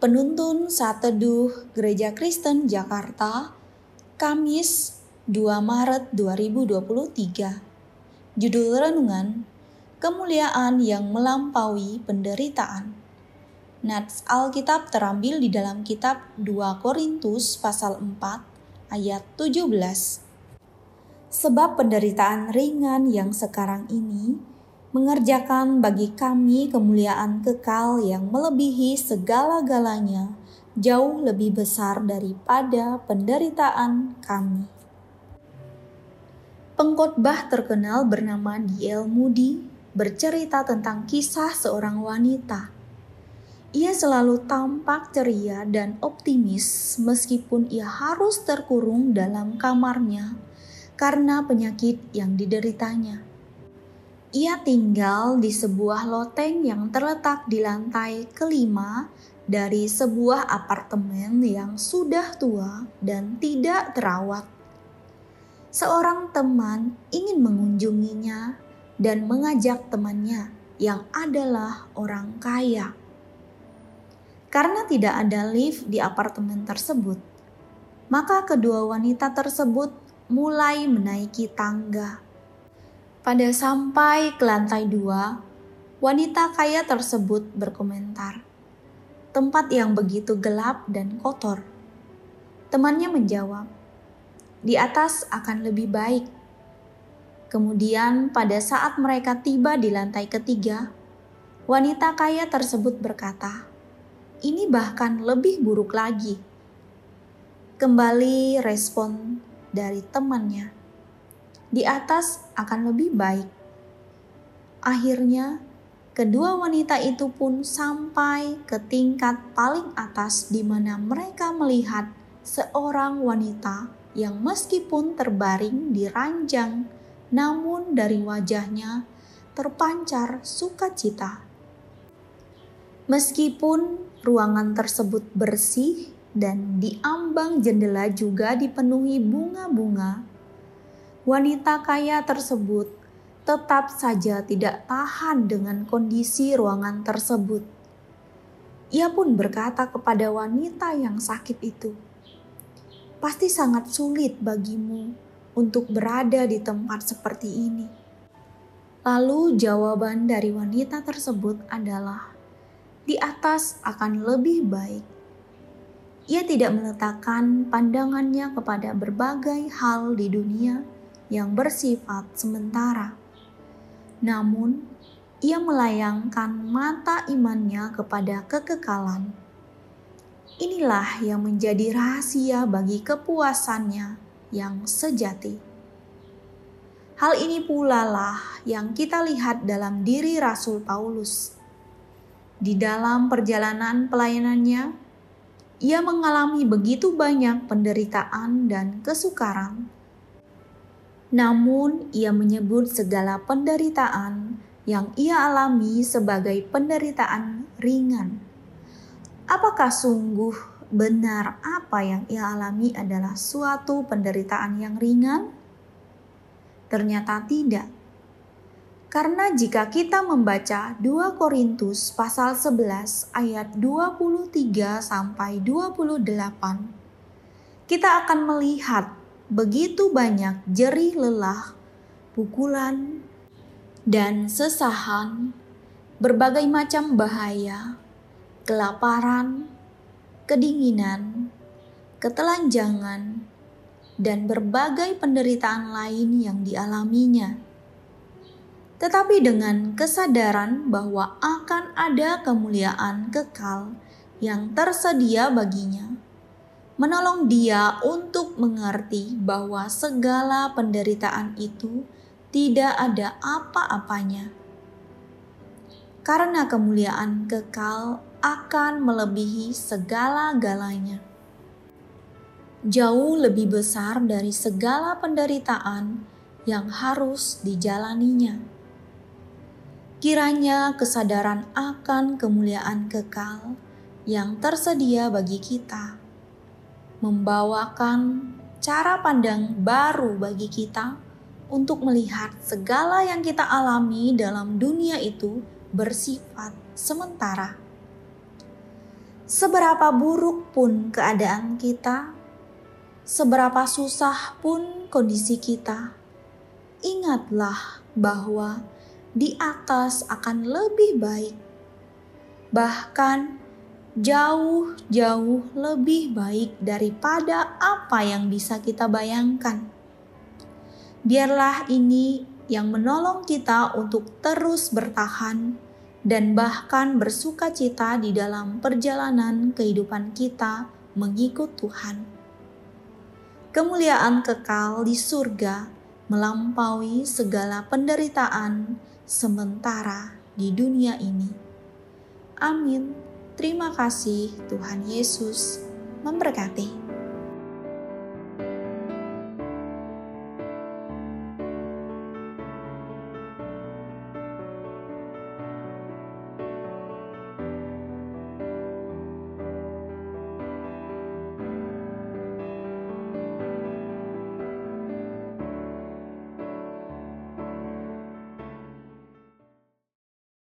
Penuntun Saat Teduh Gereja Kristen Jakarta, Kamis 2 Maret 2023. Judul renungan, Kemuliaan yang melampaui penderitaan. Nats Alkitab terambil di dalam kitab 2 Korintus pasal 4 ayat 17. Sebab penderitaan ringan yang sekarang ini mengerjakan bagi kami kemuliaan kekal yang melebihi segala-galanya, jauh lebih besar daripada penderitaan kami. Pengkhotbah terkenal bernama D.L. Moody bercerita tentang kisah seorang wanita. Ia selalu tampak ceria dan optimis meskipun ia harus terkurung dalam kamarnya karena penyakit yang dideritanya. Ia tinggal di sebuah loteng yang terletak di lantai kelima dari sebuah apartemen yang sudah tua dan tidak terawat. Seorang teman ingin mengunjunginya dan mengajak temannya yang adalah orang kaya. Karena tidak ada lift di apartemen tersebut, maka kedua wanita tersebut mulai menaiki tangga pada sampai ke lantai dua, wanita kaya tersebut berkomentar, "Tempat yang begitu gelap dan kotor." Temannya menjawab, "Di atas akan lebih baik." Kemudian, pada saat mereka tiba di lantai ketiga, wanita kaya tersebut berkata, "Ini bahkan lebih buruk lagi." Kembali respon dari temannya di atas akan lebih baik. Akhirnya, kedua wanita itu pun sampai ke tingkat paling atas di mana mereka melihat seorang wanita yang meskipun terbaring di ranjang, namun dari wajahnya terpancar sukacita. Meskipun ruangan tersebut bersih dan di ambang jendela juga dipenuhi bunga-bunga, wanita kaya tersebut tetap saja tidak tahan dengan kondisi ruangan tersebut. Ia pun berkata kepada wanita yang sakit itu, "Pasti sangat sulit bagimu untuk berada di tempat seperti ini." Lalu jawaban dari wanita tersebut adalah, "Di atas akan lebih baik." Ia tidak meletakkan pandangannya kepada berbagai hal di dunia yang bersifat sementara. Namun, ia melayangkan mata imannya kepada kekekalan. Inilah yang menjadi rahasia bagi kepuasannya yang sejati. Hal ini pula lah yang kita lihat dalam diri Rasul Paulus. Di dalam perjalanan pelayanannya, ia mengalami begitu banyak penderitaan dan kesukaran namun, ia menyebut segala penderitaan yang ia alami sebagai penderitaan ringan. Apakah sungguh benar apa yang ia alami adalah suatu penderitaan yang ringan? Ternyata tidak. Karena jika kita membaca 2 Korintus pasal 11 ayat 23 sampai 28, kita akan melihat begitu banyak jerih lelah, pukulan, dan sesahan, berbagai macam bahaya, kelaparan, kedinginan, ketelanjangan, dan berbagai penderitaan lain yang dialaminya. Tetapi dengan kesadaran bahwa akan ada kemuliaan kekal yang tersedia baginya, menolong dia untuk mengerti bahwa segala penderitaan itu tidak ada apa-apanya. Karena kemuliaan kekal akan melebihi segala-galanya. Jauh lebih besar dari segala penderitaan yang harus dijalaninya. Kiranya kesadaran akan kemuliaan kekal yang tersedia bagi kita membawakan cara pandang baru bagi kita untuk melihat segala yang kita alami dalam dunia itu bersifat sementara. Seberapa buruk pun keadaan kita, seberapa susah pun kondisi kita, ingatlah bahwa di atas akan lebih baik, bahkan jauh-jauh lebih baik daripada apa yang bisa kita bayangkan. Biarlah ini yang menolong kita untuk terus bertahan dan bahkan bersuka cita di dalam perjalanan kehidupan kita mengikut Tuhan. Kemuliaan kekal di surga melampaui segala penderitaan sementara di dunia ini. Amin. Terima kasih, Tuhan Yesus memberkati.